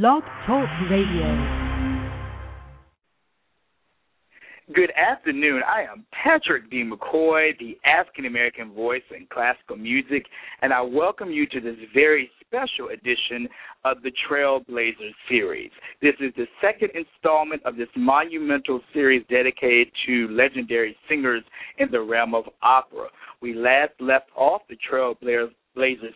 Blog Talk Radio. Good afternoon. I am Patrick D. McCoy, the African American voice in classical music, and I welcome you to this very special edition of the Trailblazers series. This is the second installment of this monumental series dedicated to legendary singers in the realm of opera. We last left off the Trailblazers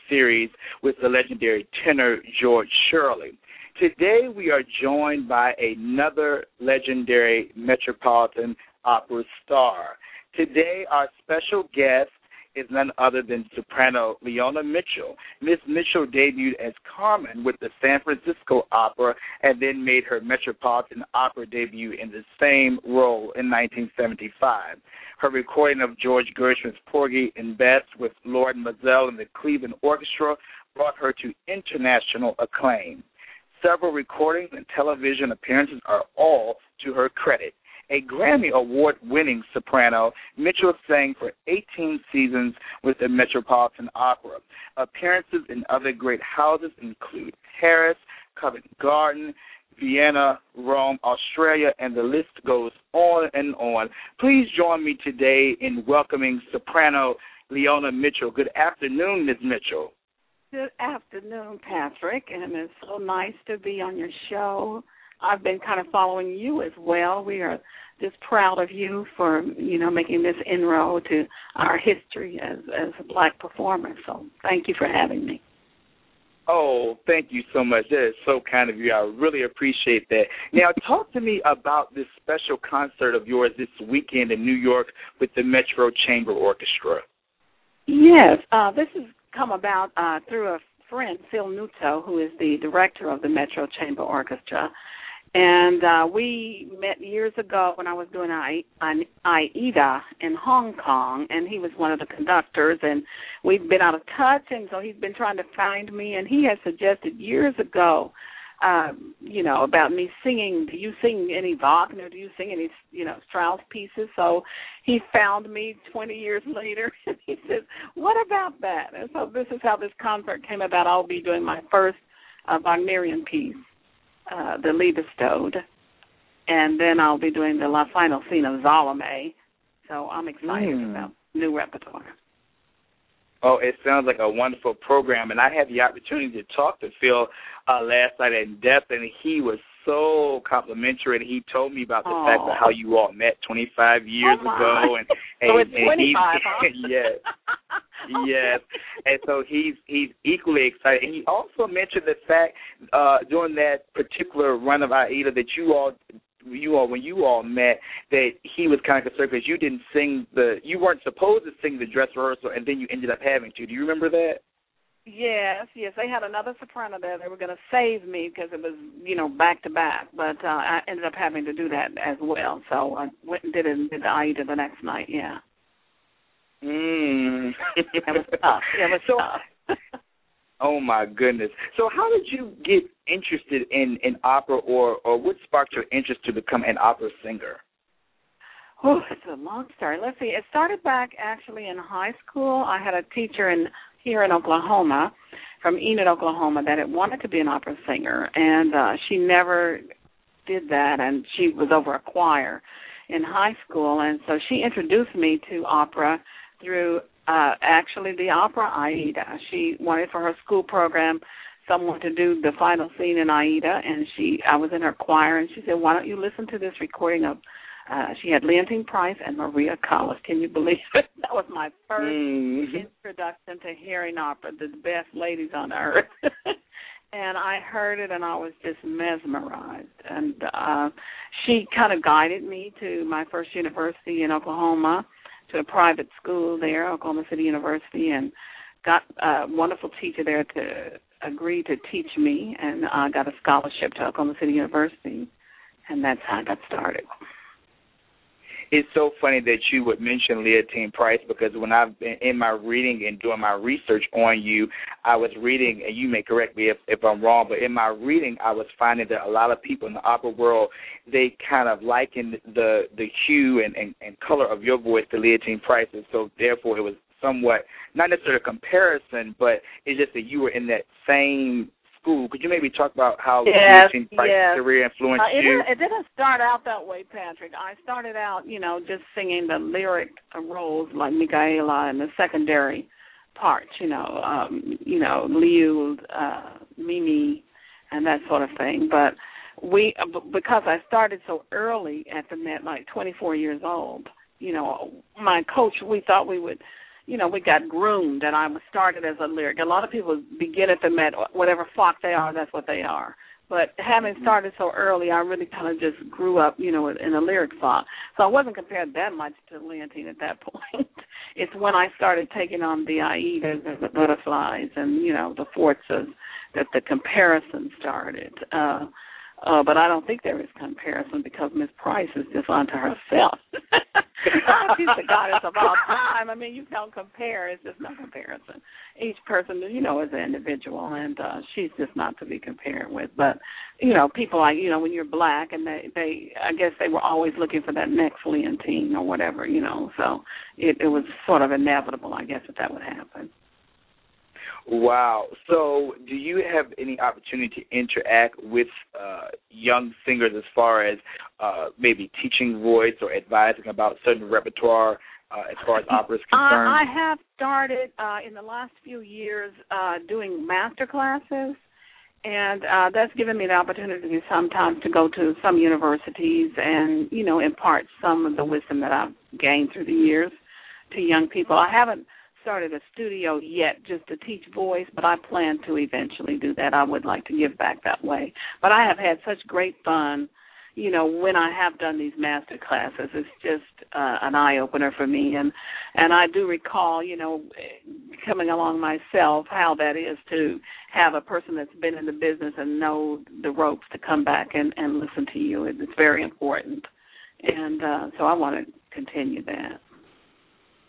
series with the legendary tenor George Shirley. Today we are joined by another legendary Metropolitan Opera star. Today our special guest is none other than soprano Leona Mitchell. Miss Mitchell debuted as Carmen with the San Francisco Opera and then made her Metropolitan Opera debut in the same role in 1975. Her recording of George Gershwin's Porgy and Bess with Lorin Maazel and the Cleveland Orchestra brought her to international acclaim. Several recordings and television appearances are all to her credit. A Grammy Award winning soprano, Mitchell sang for 18 seasons with the Metropolitan Opera. Appearances in other great houses include Paris, Covent Garden, Vienna, Rome, Australia, and the list goes on and on. Please join me today in welcoming soprano Leona Mitchell. Good afternoon, Ms. Mitchell. Good afternoon, Patrick, and it's so nice to be on your show. I've been kind of following you as well. We are just proud of you for you know making this inroad to our history as as a black performer. So thank you for having me. Oh, thank you so much. That is so kind of you. I really appreciate that. Now, talk to me about this special concert of yours this weekend in New York with the Metro Chamber Orchestra. Yes, uh, this is come about uh, through a friend, Phil Nuzzo, who is the director of the Metro Chamber Orchestra. And uh, we met years ago when I was doing AIDA in Hong Kong, and he was one of the conductors, and we've been out of touch, and so he's been trying to find me, and he had suggested years ago um, you know, about me singing. Do you sing any Wagner? Do you sing any, you know, Strauss pieces? So he found me 20 years later, and he says, "What about that?" And so this is how this concert came about. I'll be doing my first uh, Wagnerian piece, uh, the Liebestod, and then I'll be doing the la final scene of Salome. So I'm excited mm. about new repertoire. Oh, it sounds like a wonderful program, and I had the opportunity to talk to Phil uh, last night in depth, and he was so complimentary. And he told me about the Aww. fact of how you all met 25 years oh ago, and and, so it's and 25, he, huh? yes, yes, and so he's he's equally excited. And he also mentioned the fact uh, during that particular run of Aida that you all you all when you all met that he was kind of concerned because you didn't sing the you weren't supposed to sing the dress rehearsal and then you ended up having to. Do you remember that? Yes, yes. They had another soprano there. They were going to save me because it was, you know, back to back. But uh I ended up having to do that as well. So I went and did it and did the Aida the next night. Yeah. Mm. it was tough. It was so, tough. Oh my goodness! So how did you get interested in in opera, or or what sparked your interest to become an opera singer? Oh, it's a long story. Let's see. It started back actually in high school. I had a teacher in here in Oklahoma, from Enid, Oklahoma, that had wanted to be an opera singer, and uh she never did that, and she was over a choir in high school, and so she introduced me to opera through uh actually the opera Aida. She wanted for her school program someone to do the final scene in Aida and she I was in her choir and she said, Why don't you listen to this recording of uh she had Leontyne Price and Maria Callas. Can you believe it? That was my 1st mm-hmm. introduction to hearing opera, the best ladies on earth. and I heard it and I was just mesmerized. And uh she kind of guided me to my first university in Oklahoma to a private school there, Oklahoma City University, and got a wonderful teacher there to agree to teach me, and I got a scholarship to Oklahoma City University, and that's how I got started. It's so funny that you would mention Leontyne Price because when I've been in my reading and doing my research on you, I was reading, and you may correct me if, if I'm wrong, but in my reading, I was finding that a lot of people in the opera world they kind of likened the the hue and, and, and color of your voice to Leontyne Price, and so therefore it was somewhat not necessarily a comparison, but it's just that you were in that same school. Could you maybe talk about how yes, Price's yes. career influenced uh, it you? Didn't, it didn't start out that way, Patrick. I started out, you know, just singing the lyric roles like Micaela and the secondary parts, you know, um, you know, Liu, uh, Mimi, and that sort of thing. But we, uh, because I started so early at the Met, like 24 years old, you know, my coach, we thought we would you know, we got groomed, and I was started as a lyric. A lot of people begin at the Met, whatever fach they are, that's what they are. But having mm-hmm. started so early, I really kind of just grew up, you know, in a lyric fach. So I wasn't compared that much to Leontyne at that point. it's when I started taking on the Aidas, the butterflies, and you know, the Forzas that the comparison started. Uh, uh, but I don't think there is comparison because Miss Price is just unto herself. She's the goddess of all time. I mean, you don't compare. It's just no comparison. Each person, you know, is an individual, and uh, she's just not to be compared with. But you know, people like you know, when you're black, and they, they, I guess they were always looking for that next Leontyne or whatever, you know. So it, it was sort of inevitable, I guess, that that would happen. Wow. So, do you have any opportunity to interact with uh, young singers as far as uh, maybe teaching voice or advising about certain repertoire uh, as far as opera is concerned? I, I have started uh, in the last few years uh, doing master classes, and uh, that's given me the opportunity sometimes to go to some universities and you know impart some of the wisdom that I've gained through the years to young people. I haven't started a studio yet just to teach voice, but I plan to eventually do that. I would like to give back that way. But I have had such great fun, you know, when I have done these master classes. It's just uh, an eye opener for me and and I do recall, you know, coming along myself how that is to have a person that's been in the business and know the ropes to come back and and listen to you. It's very important. And uh so I want to continue that.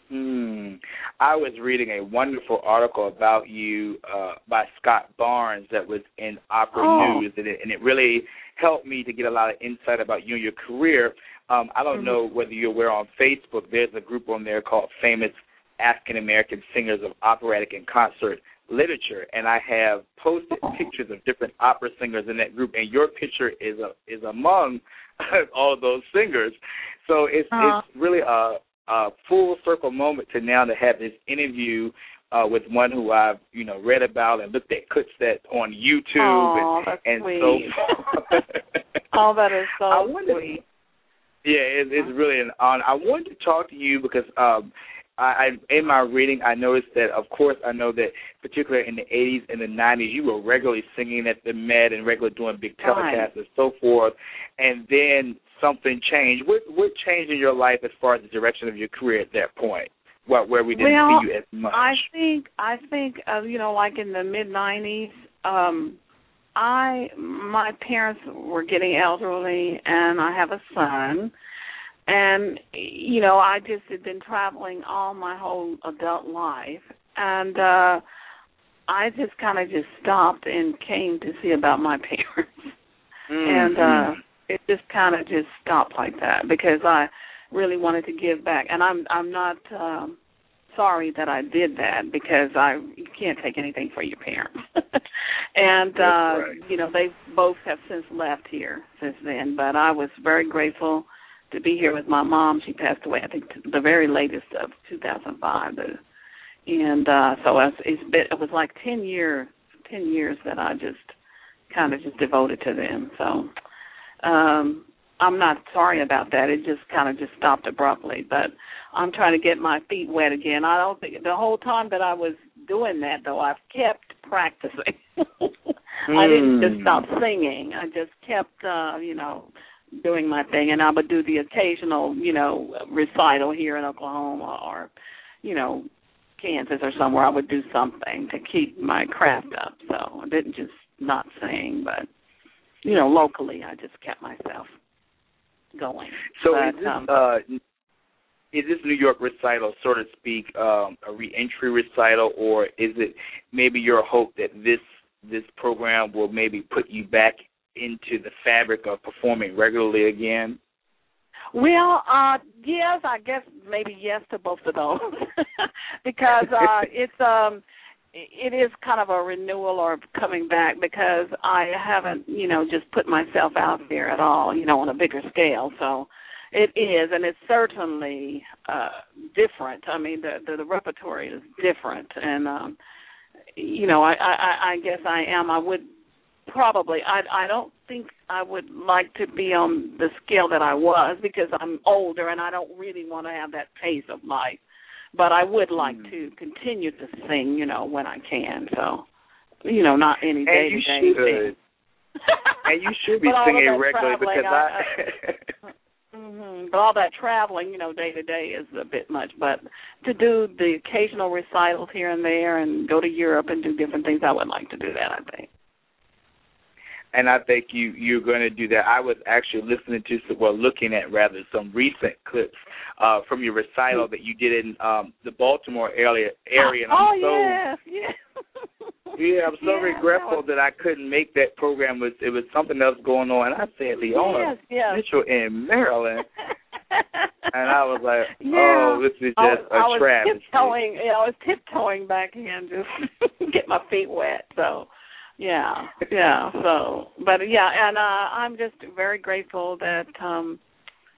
Hmm. I was reading a wonderful article about you uh, by Scott Barnes that was in Opera oh. News, and it, and it really helped me to get a lot of insight about you and your career. Um, I don't mm-hmm. know whether you're aware on Facebook. There's a group on there called Famous African American Singers of Operatic and Concert Literature, and I have posted oh. pictures of different opera singers in that group, and your picture is a, is among all those singers. So it's uh-huh. it's really a uh, full circle moment to now to have this interview uh, with one who I've you know read about and looked at clips that on YouTube oh, and, and so. oh, that is so I sweet. Yeah, it, it's really an honor. I wanted to talk to you because um, I, I in my reading I noticed that of course I know that particularly in the 80s and the 90s you were regularly singing at the Met and regularly doing big telecasts right. and so forth, and then something changed. What what changed in your life as far as the direction of your career at that point? What where we didn't well, see you as much? I think I think uh, you know like in the mid '90s, um, I my parents were getting elderly, and I have a son, and you know I just had been traveling all my whole adult life, and uh I just kind of just stopped and came to see about my parents, mm-hmm. and uh it just kind of just stopped like that because I really wanted to give back, and I'm I'm not um, sorry that I did that because I you can't take anything for your parents, and uh, right. you know they both have since left here since then. But I was very grateful to be here with my mom. She passed away, I think, the very latest of 2005. And uh so it's, it's been it was like 10 years 10 years that I just kind of just devoted to them. So um I'm not sorry about that. It just kind of just stopped abruptly, but I'm trying to get my feet wet again. I don't think the whole time that I was doing that though, I've kept practicing. I didn't just stop Hmm. singing. I just kept uh, you know, doing my thing and I would do the occasional, you know, recital here in Oklahoma or you know, Kansas or somewhere I would do something to keep my craft up. So I didn't just not sing, but you know, locally, I just kept myself going. So but, is this um, uh, is this New York recital, so to speak, um, a reentry recital, or is it maybe your hope that this this program will maybe put you back into the fabric of performing regularly again? Well, uh yes, I guess maybe yes to both of those. because uh it's um it is kind of a renewal or coming back because I haven't, you know, just put myself out there at all, you know, on a bigger scale. So it is, and it's certainly uh different. I mean, the the, the repertoire is different, and um you know, I, I I guess I am. I would probably. I I don't think I would like to be on the scale that I was because I'm older and I don't really want to have that pace of life but I would like mm. to continue to sing, you know, when I can. So, you know, not any day to day thing. and you should be singing regularly because I. I mm-hmm. But all that traveling, you know, day to day is a bit much. But to do the occasional recitals here and there, and go to Europe and do different things, I would like to do that. I think and I think you you're going to do that. I was actually listening to some, well, looking at rather some recent clips uh, from your recital that you did in um, the Baltimore area. Area. And oh I'm so, yes, yes. yeah, I'm so yeah, regretful that, was... that I couldn't make that program. Was it was something else going on? And I said, Leona yes, yes. Mitchell in Maryland. and I was like, yeah. "Oh, this is just I was, a travesty." I was tiptoeing, yeah, I was tiptoeing back in, just get my feet wet. So, yeah yeah so but yeah and uh i'm just very grateful that um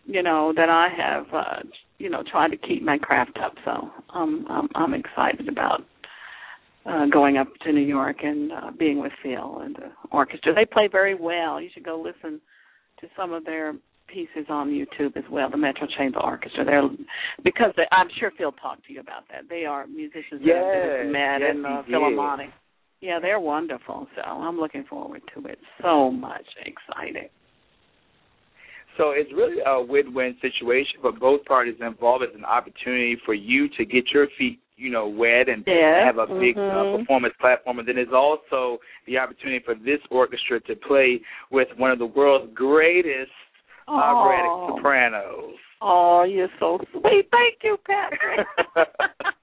you know that i have uh you know tried to keep my craft up so um i'm i'm excited about uh going up to new york and uh being with phil and the orchestra they play very well you should go listen to some of their pieces on YouTube as well, the Metro Chamber Orchestra. They're because they, I'm sure Phil talked to you about that. They are musicians yes, that have been met yes, in the Philharmonic. Yeah, they're wonderful. So I'm looking forward to it so much. Excited. So it's really a win-win situation for both parties involved. It's an opportunity for you to get your feet, you know, wet and yeah. have a big uh, mm-hmm. uh, performance platform. And then it's also the opportunity for this orchestra to play with one of the world's greatest operatic sopranos. Oh, you're so sweet. Thank you, Patrick.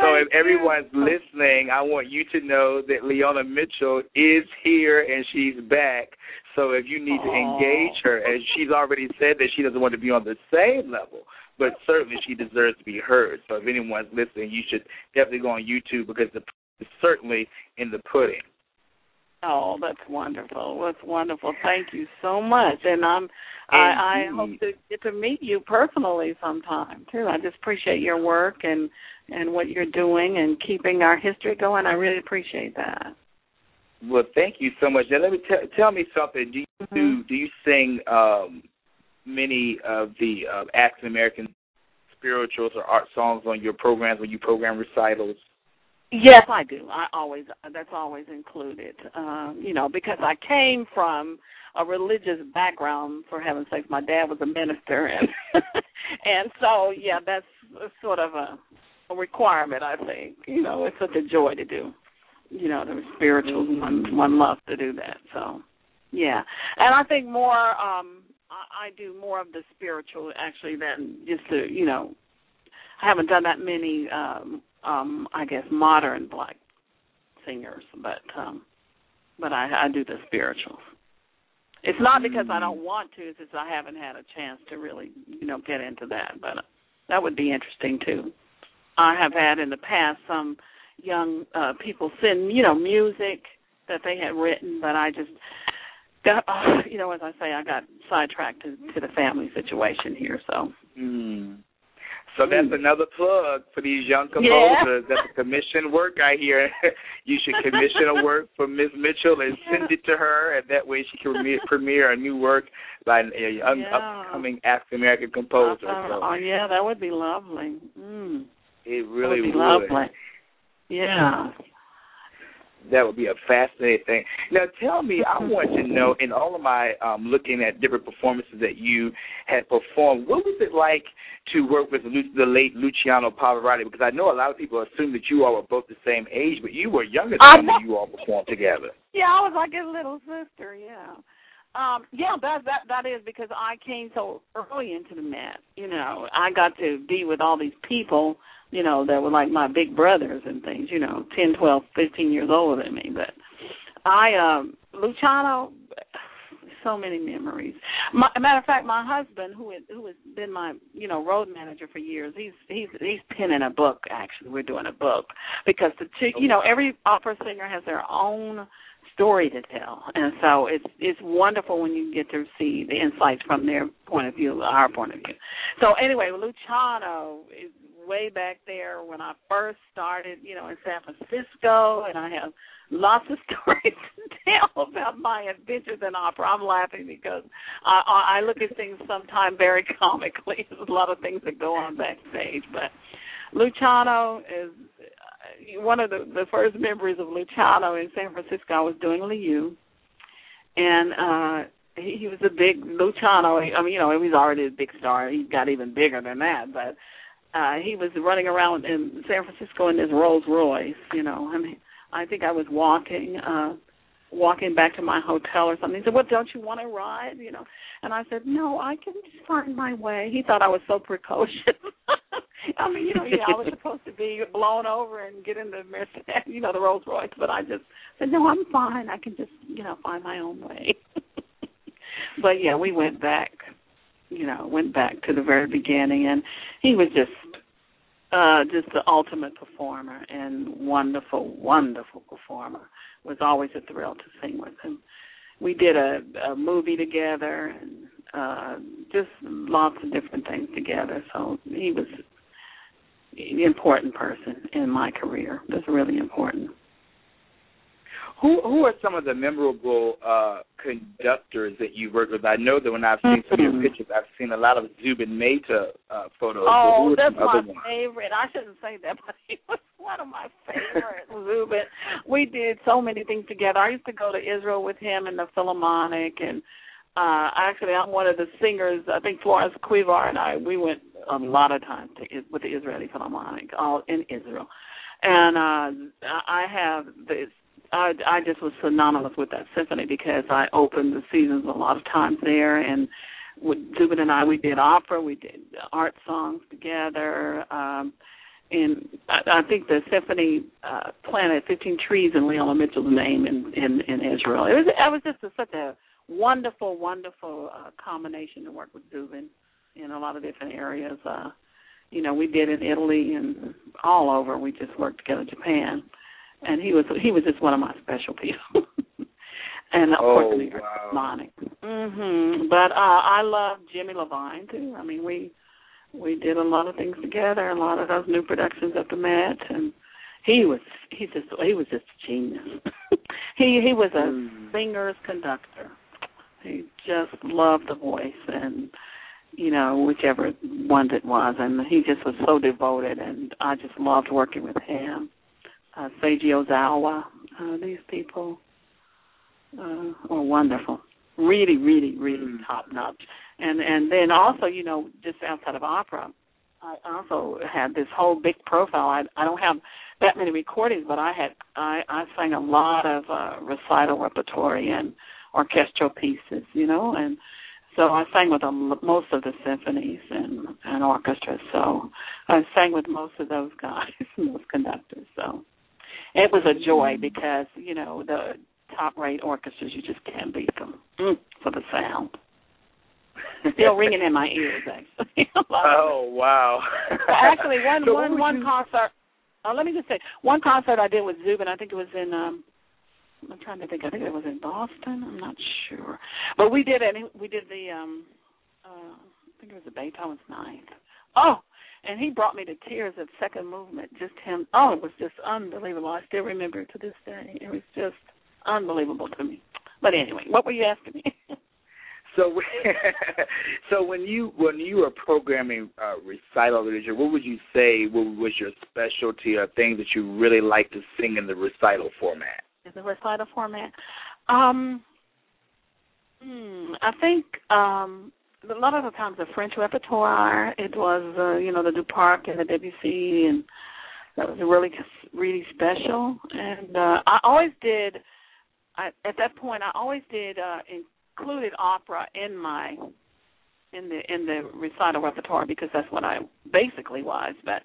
so if everyone's listening, I want you to know that Leona Mitchell is here and she's back. So if you need to engage her, and she's already said that she doesn't want to be on the same level, but certainly she deserves to be heard. So if anyone's listening, you should definitely go on YouTube because the is certainly in the pudding. Oh, that's wonderful. That's wonderful. Thank you so much. And I'm I, I hope to get to meet you personally sometime too. I just appreciate your work and and what you're doing and keeping our history going. I really appreciate that. Well, thank you so much. Now, let me t- tell me something. Do you mm-hmm. do, do you sing um, many of the uh, African American spirituals or art songs on your programs when you program recitals? Yes, I do. I always that's always included. Um, you know, because I came from a religious background. For heaven's sake, my dad was a minister, and and so yeah, that's sort of a, a requirement. I think you know it's such a joy to do. You know, the spirituals one one loves to do that. So yeah, and I think more. um I, I do more of the spiritual actually than just to you know. I haven't done that many. um um I guess modern black singers, but um but I I do the spirituals. It's not because I don't want to, it's just I haven't had a chance to really, you know, get into that, but uh, that would be interesting too. I have had in the past some young uh people send, you know, music that they had written, but I just got uh, you know, as I say, I got sidetracked to, to the family situation here, so mm. So that's mm. another plug for these young composers. Yeah. That's a commission work I hear. you should commission a work for Miss Mitchell and yeah. send it to her, and that way she can premiere, premiere a new work by an a young yeah. upcoming African American composer. Uh, so. Oh yeah, that would be lovely. Mm. It really that would. Be would. lovely. Yeah that would be a fascinating thing. Now, tell me, I want to know, in all of my um, looking at different performances that you had performed, what was it like to work with the late Luciano Pavarotti? Because I know a lot of people assume that you all were both the same age, but you were younger than when you all performed together. Yeah, I was like his little sister. Yeah. Um, yeah, that that that is because I came so early into the Met. You know, I got to be with all these people you know, that were like my big brothers and things, you know, ten, twelve, fifteen years older than me. But I, um, Luciano, so many memories. My, matter of fact, my husband, who is, who has been my you know road manager for years, he's he's he's penning a book. Actually, we're doing a book because the you know every opera singer has their own story to tell, and so it's it's wonderful when you get to see the insights from their point of view, our point of view. So anyway, Luciano is way back there when I first started, you know, in San Francisco, and I have lots of stories to tell about my adventures in opera. I'm laughing because I, I look at things sometimes very comically. There's a lot of things that go on backstage, but Luciano is one of the the first memories of Luciano in San Francisco. I was doing Liu, and uh he, he was a big Luciano. I mean, you know, he was already a big star. He got even bigger than that, but uh he was running around in San Francisco in his Rolls Royce, you know. I mean, I think I was walking uh walking back to my hotel or something. He said, "Well, Don't you want to ride?" You know, and I said, "No, I can just find my way." He thought I was so precocious. I mean, you know, yeah, I was supposed to be blown over and get in the Mercedes, you know, the Rolls Royce, but I just said, "No, I'm fine. I can just, you know, find my own way." but yeah, we went back, you know, went back to the very beginning, and he was just uh just the ultimate performer and wonderful wonderful performer. Was always a thrill to sing with him. We did a, a movie together and uh just lots of different things together. So he was an important person in my career. Was really important who who are some of the memorable uh, conductors that you worked with? I know that when I've seen some of your mm-hmm. pictures, I've seen a lot of Zubin Mehta uh, photos. Oh, that's my favorite. I shouldn't say that, but he was one of my favorite. Zubin. We did so many things together. I used to go to Israel with him in the Philharmonic, and uh actually, I'm one of the singers. I think Florence Quivar and I we went a lot of times to with the Israeli Philharmonic, all in Israel and uh I have this I I just was synonymous with that symphony because I opened the seasons a lot of times there, and with Zubin and I we did opera, we did art songs together. Um, and I, I think the symphony uh, planted 15 trees in Leona Mitchell's name in in, in Israel. It was it was just a, such a wonderful, wonderful uh, combination to work with Zubin in a lot of different areas. Uh, you know, we did in Italy and all over. We just worked together. In Japan and he was he was just one of my special people. and of oh, course, New York wow. Mhm. But uh I love Jimmy Levine too. I mean, we we did a lot of things together, a lot of those new productions at the Met, and he was he just he was just a genius. he he was a mm. singer's conductor. He just loved the voice and you know whichever one it was, and he just was so devoted, and I just loved working with him uh, Seiji Ozawa. Uh, these people uh, are wonderful, really, really, really mm. top notch. And and then also, you know, just outside of opera, I also had this whole big profile. I I don't have that many recordings, but I had I I sang a lot of uh, recital repertory and orchestral pieces, you know, and so I sang with most of the symphonies and and orchestras. So I sang with most of those guys, and those conductors. So it was a joy because you know the top rate orchestras you just can't beat them mm, for the sound. Still ringing in my ears, actually. oh wow! actually, one so one one you... concert. Uh, let me just say, one concert I did with Zubin. I think it was in. um I'm trying to think. I think it was in Boston. I'm not sure, but we did it. We did the. um uh I think it was the Beethoven's Ninth. Oh, and he brought me to tears at second movement. Just him. Oh, it was just unbelievable. I still remember it to this day. It was just unbelievable to me. But anyway, what were you asking me? so, so when you when you were programming uh, recital literature, what would you say what was your specialty or things that you really like to sing in the recital format? In the recital format, um, hmm, I think um, a lot of the times the French repertoire. It was uh, you know the Duparc and the Debussy, and that was really really special. And uh, I always did. I, at that point, I always did uh, included opera in my in the in the recital repertoire because that's what I basically was. But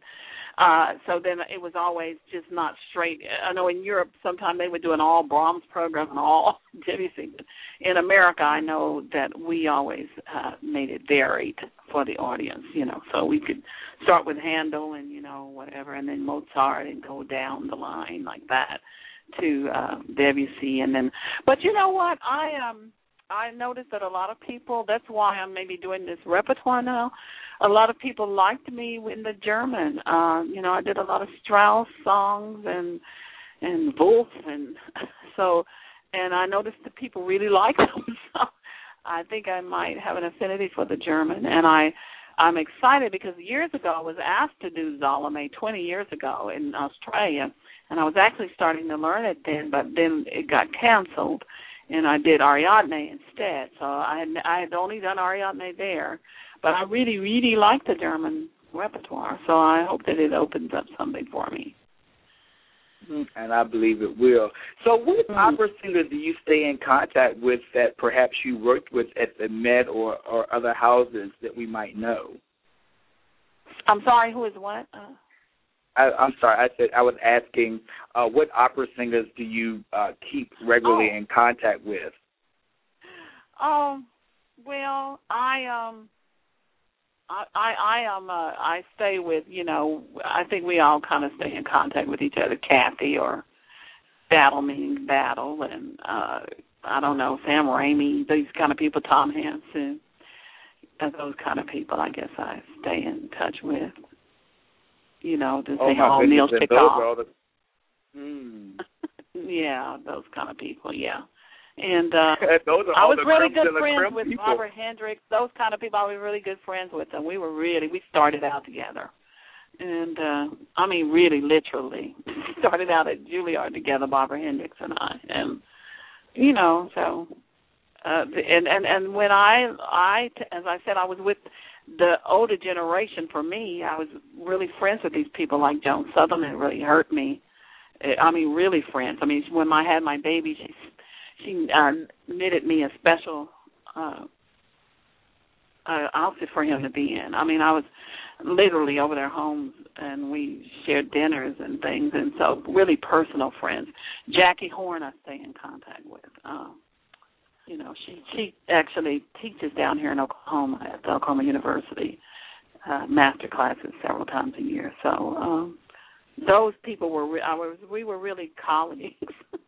Uh, so then it was always just not straight. I know in Europe sometimes they would do an all Brahms program and all Debussy. In America, I know that we always uh, made it varied for the audience. You know, so we could start with Handel and you know whatever, and then Mozart and go down the line like that to uh, Debussy, and then. But you know what? I um I noticed that a lot of people. That's why I'm maybe doing this repertoire now. A lot of people liked me in the German. Uh, you know, I did a lot of Strauss songs and and Wolf, and so, and I noticed that people really liked them. So, I think I might have an affinity for the German, and I. I'm excited because years ago I was asked to do Salome 20 years ago in Australia, and I was actually starting to learn it then, but then it got canceled and I did Ariadne instead. So I had I had only done Ariadne there, but I really really like the German repertoire. So I hope that it opens up something for me. Mm-hmm. And I believe it will. So, what mm-hmm. opera singers do you stay in contact with that perhaps you worked with at the Met or or other houses that we might know? I'm sorry, who is what? Uh, I, I'm sorry. I said I was asking uh, what opera singers do you uh, keep regularly oh. in contact with? Um. Well, I um. I I I um uh, I stay with you know I think we all kind of stay in contact with each other. Kathy or Battle meaning Battle and uh I don't know Sam Ramey these kind of people Tom Hampson those kind of people I guess I stay in touch with you know, to oh say hello, Neil Shicoff. The... Hmm. yeah, those kind of people. Yeah. And uh I was really good friends with people. Robert Hendricks. Those kind of people, I was really good friends with them. We were really we started out together, and uh I mean really literally started out at Juilliard together, Barbara Hendricks and I, and you know so. Uh, and and and when I I as I said I was with the older generation for me, I was really friends with these people like Joan Sutherland. It really hurt me. I mean, really friends. I mean, when I had my baby, she she uh, knitted me a special uh, uh, outfit for him to be in. I mean, I was literally over their homes and we shared dinners and things, and so really personal friends. Jackie Horn, I stay in contact with. Um, you know, she she actually teaches down here in Oklahoma at the Oklahoma University, uh, master classes several times a year. So um, those people were re- I was we were really colleagues,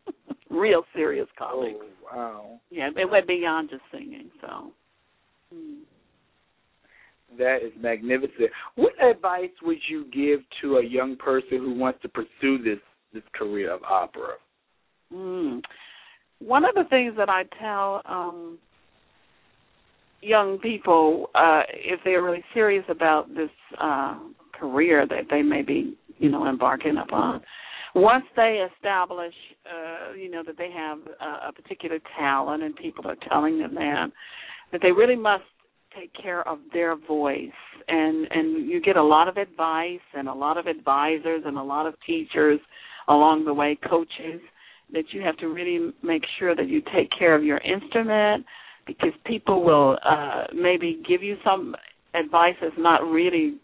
real serious colleagues. Oh wow! Yeah, it went beyond just singing. So. Hmm. That is magnificent. What advice would you give to a young person who wants to pursue this this career of opera? Mm one of the things that I tell um, young people, uh, if they're really serious about this uh, career that they may be, you know, embarking upon, once they establish, uh, you know, that they have a, a particular talent and people are telling them that, that they really must take care of their voice. And and you get a lot of advice and a lot of advisors and a lot of teachers along the way coaches that you have to really make sure that you take care of your instrument because people will uh maybe give you some advice that's not really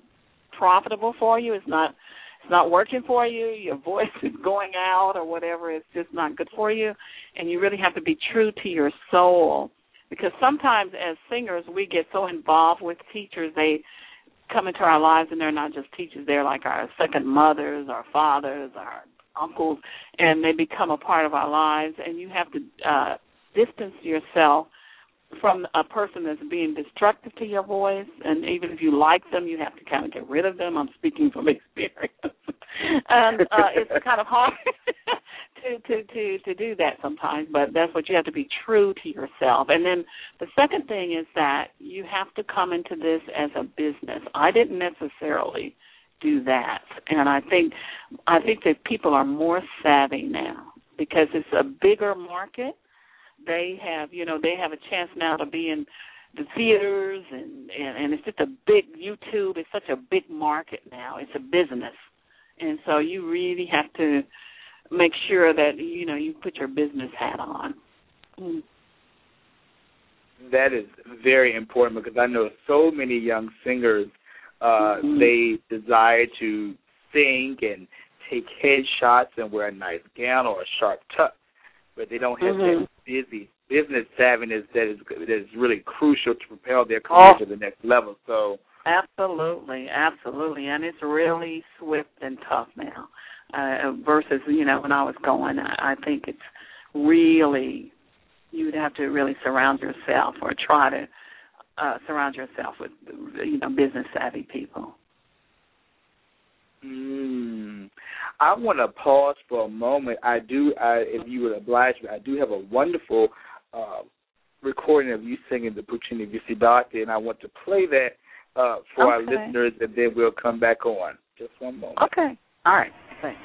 profitable for you it's not it's not working for you your voice is going out or whatever it's just not good for you and you really have to be true to your soul. Because sometimes as singers we get so involved with teachers they come into our lives and they're not just teachers they're like our second mothers our fathers our uncles, and they become a part of our lives. And you have to uh, distance yourself from a person that's being destructive to your voice. And even if you like them, you have to kind of get rid of them. I'm speaking from experience, and uh, it's kind of hard. to, to to to do that sometimes, but that's what you have to be true to yourself. And then the second thing is that you have to come into this as a business. I didn't necessarily do that. And I think I think that people are more savvy now because it's a bigger market. They have, you know, they have a chance now to be in the theaters and, and and it's just a big YouTube. It's such a big market now. It's a business, and so you really have to make sure that you know you put your business hat on. Mm. That is very important because I know so many young singers uh, mm-hmm. they desire to sing and take headshots and wear a nice gown or a sharp tuck, but they don't have mm-hmm. that busy business savviness that is that is really crucial to propel their career oh. to the next level. So absolutely, absolutely, and it's really swift and tough now uh, versus you know when I was going. I, I think it's really you'd have to really surround yourself or try to uh, surround yourself with you know business savvy people. Mm. I want to pause for a moment. I do, I, if you would oblige me, I do have a wonderful uh, recording of you singing the Puccini Vissi d'arte, and I want to play that uh, for okay. our listeners, and then we'll come back on. Just one moment. Okay. All right. Thanks.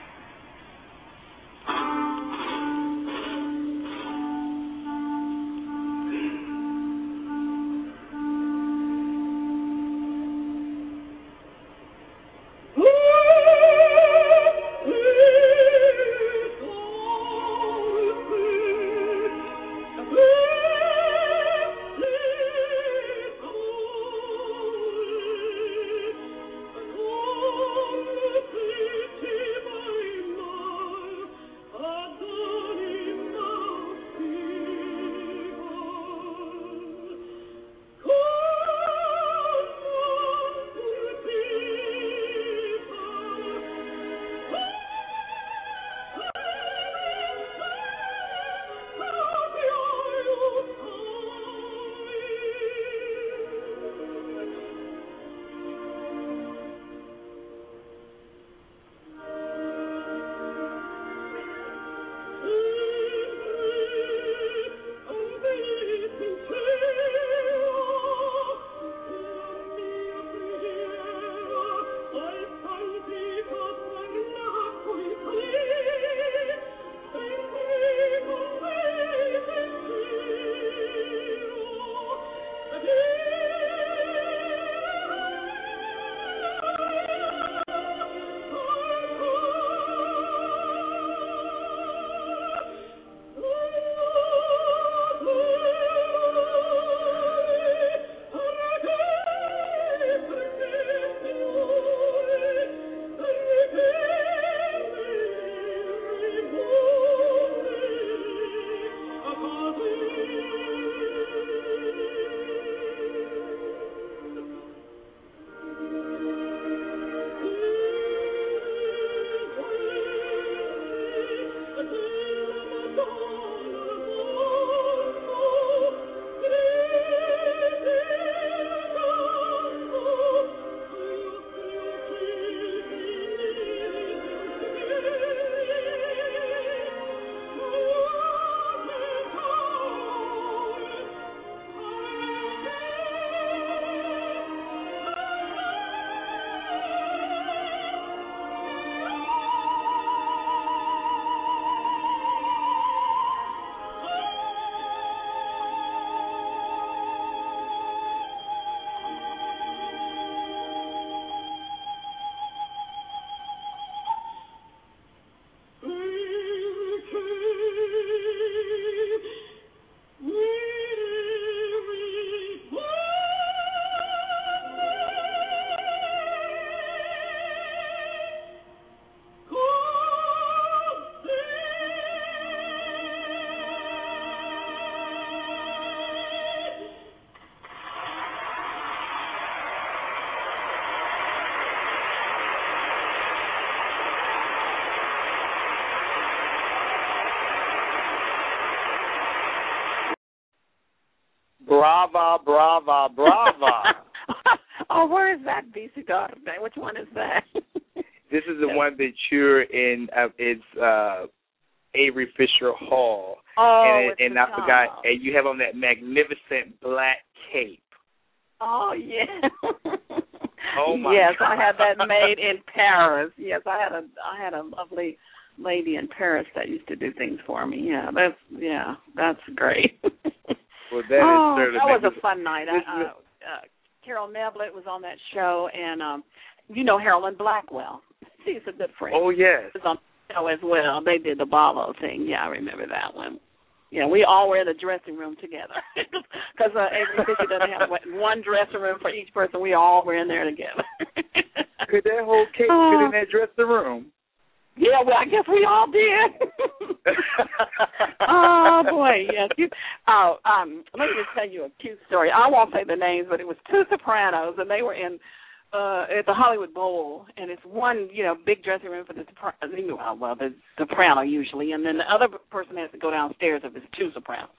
Brava, brava, brava. oh, where is that Vissi d'arte? Which one is that? this is the one that you're in. Uh, it's uh, Avery Fisher Hall. Oh, and, and I forgot. And you have on that magnificent black cape. Oh yeah. oh my. Yes, God. I had that made in Paris. Yes, I had a I had a lovely lady in Paris that used to do things for me. Yeah, that's yeah, that's great. Well, that oh, is that was a fun night. I, uh, uh, Carol Neblett was on that show, and um you know Harolyn Blackwell. She's a good friend. Oh yes. Was on the show as well. They did the Barlow thing. Yeah, I remember that one. Yeah, we all were in the dressing room together because uh, Avery Fisher doesn't have one dressing room for each person. We all were in there together. Could that whole cake uh, fit in that dressing room? Yeah, well, I guess we all did. oh boy, yes. You, oh, um, let me just tell you a cute story. I won't say the names, but it was two sopranos, and they were in uh at the Hollywood Bowl, and it's one you know big dressing room for the soprano. Well, the soprano usually, and then the other person has to go downstairs if it's two sopranos.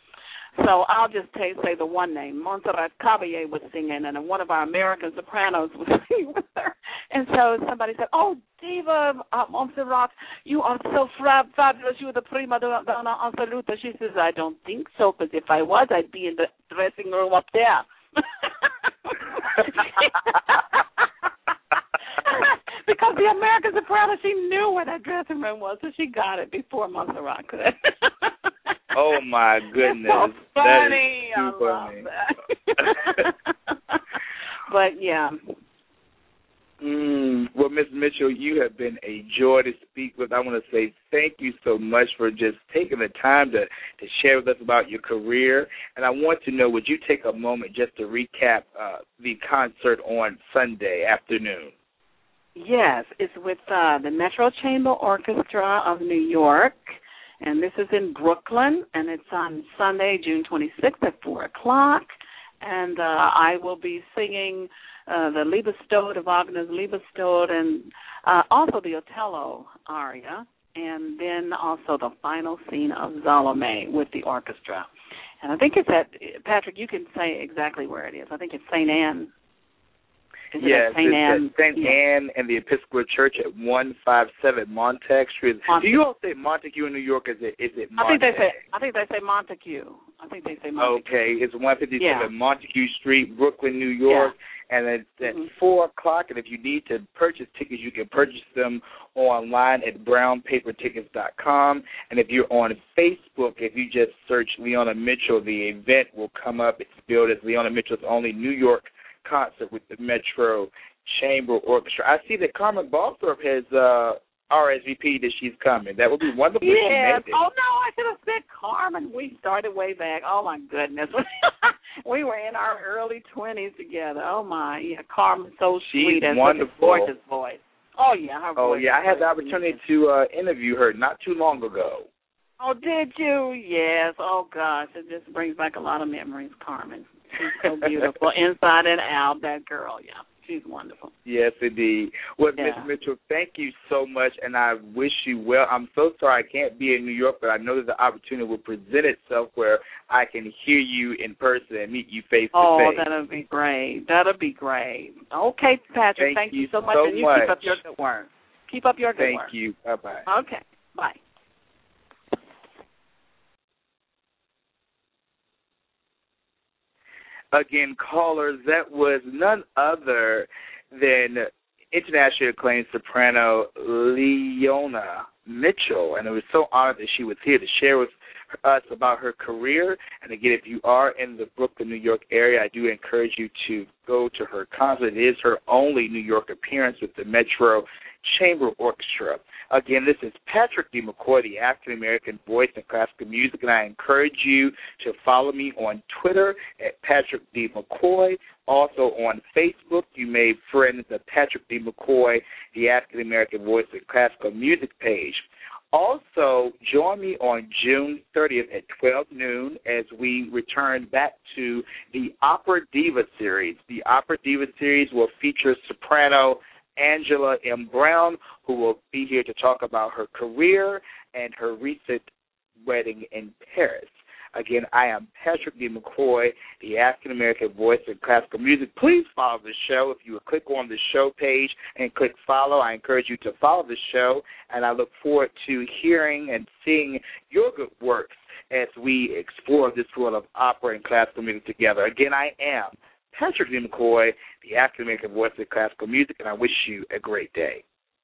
So I'll just say, say the one name. Montserrat Caballé was singing, and one of our American sopranos was singing with her. And so somebody said, "Oh, Diva uh, Montserrat, you are so fra- fabulous. You are the prima donna assoluta." She says, "I don't think so, because if I was, I'd be in the dressing room up there." because the American soprano, she knew where that dressing room was, so she got it before Montserrat could. oh my goodness, so funny. That is I love that. but yeah. Mm, well, Miss Mitchell, you have been a joy to speak with. I want to say thank you so much for just taking the time to, to share with us about your career. And I want to know, would you take a moment just to recap uh, the concert on Sunday afternoon? Yes, it's with uh, the Metro Chamber Orchestra of New York, and this is in Brooklyn, and it's on Sunday, June 26th at 4 o'clock. And uh, I will be singing uh, the Liebestod of Wagner's Liebestod, and uh, also the Otello aria, and then also the final scene of Salome with the orchestra. And I think it's at Patrick. You can say exactly where it is. I think it's Saint Anne is yes, St. Anne? St. Anne and the Episcopal Church at one five seven Montague Street. Montague. Do you all say Montague in New York? Is it is it? Montague? I think they say I think they say Montague. I think they say Montague. Okay, it's one fifty seven yeah. Montague Street, Brooklyn, New York. Yeah. And it's at mm-hmm. four o'clock. And if you need to purchase tickets, you can purchase them online at brownpapertickets.com. And if you're on Facebook, if you just search Leona Mitchell, the event will come up. It's billed as Leona Mitchell's only New York concert with the Metro Chamber Orchestra. I see that Carmen Balthrop has uh RSVP that she's coming. That would be wonderful. Yeah. Oh no, I should have said Carmen. We started way back. Oh my goodness. we were in our early twenties together. Oh my, yeah, Carmen's so she's sweet and wonderful. such a gorgeous voice. Oh yeah, her Oh yeah, I had the opportunity to uh interview her not too long ago. Oh, did you? Yes. Oh gosh, it just brings back a lot of memories, Carmen. She's so beautiful inside and out. That girl, yeah. She's wonderful. Yes, indeed. Well, Yeah. Miss Mitchell, thank you so much, and I wish you well. I'm so sorry I can't be in New York, but I know that the opportunity will present itself where I can hear you in person and meet you face to oh, face. Oh, that'll be great. That'll be great. Okay, Patrick. Thank you you so much, so and you much. keep up your good work. Keep up your good Thank work. Thank you. Bye bye. Okay. Bye. Again, callers, that was none other than internationally acclaimed soprano Leona Mitchell, and it was so honored that she was here to share with us about her career. And again, if you are in the Brooklyn, New York area, I do encourage you to go to her concert. It is her only New York appearance with the Metro Chamber Orchestra. Again, this is Patrick D. McCoy, the African American voice in classical music, and I encourage you to follow me on Twitter at Patrick D. McCoy. Also on Facebook, you may friend the Patrick D. McCoy, the African American voice in classical music page. Also, join me on June 30th at 12 noon as we return back to the Opera Diva series. The Opera Diva series will feature soprano Angela M. Brown, who will be here to talk about her career and her recent wedding in Paris. Again, I am Patrick D. McCoy, the African American voice in classical music. Please follow the show. If you would click on the show page and click follow, I encourage you to follow the show, and I look forward to hearing and seeing your good works as we explore this world of opera and classical music together. Again, I am Patrick D. McCoy, the voice of classical music, and I wish you a great day.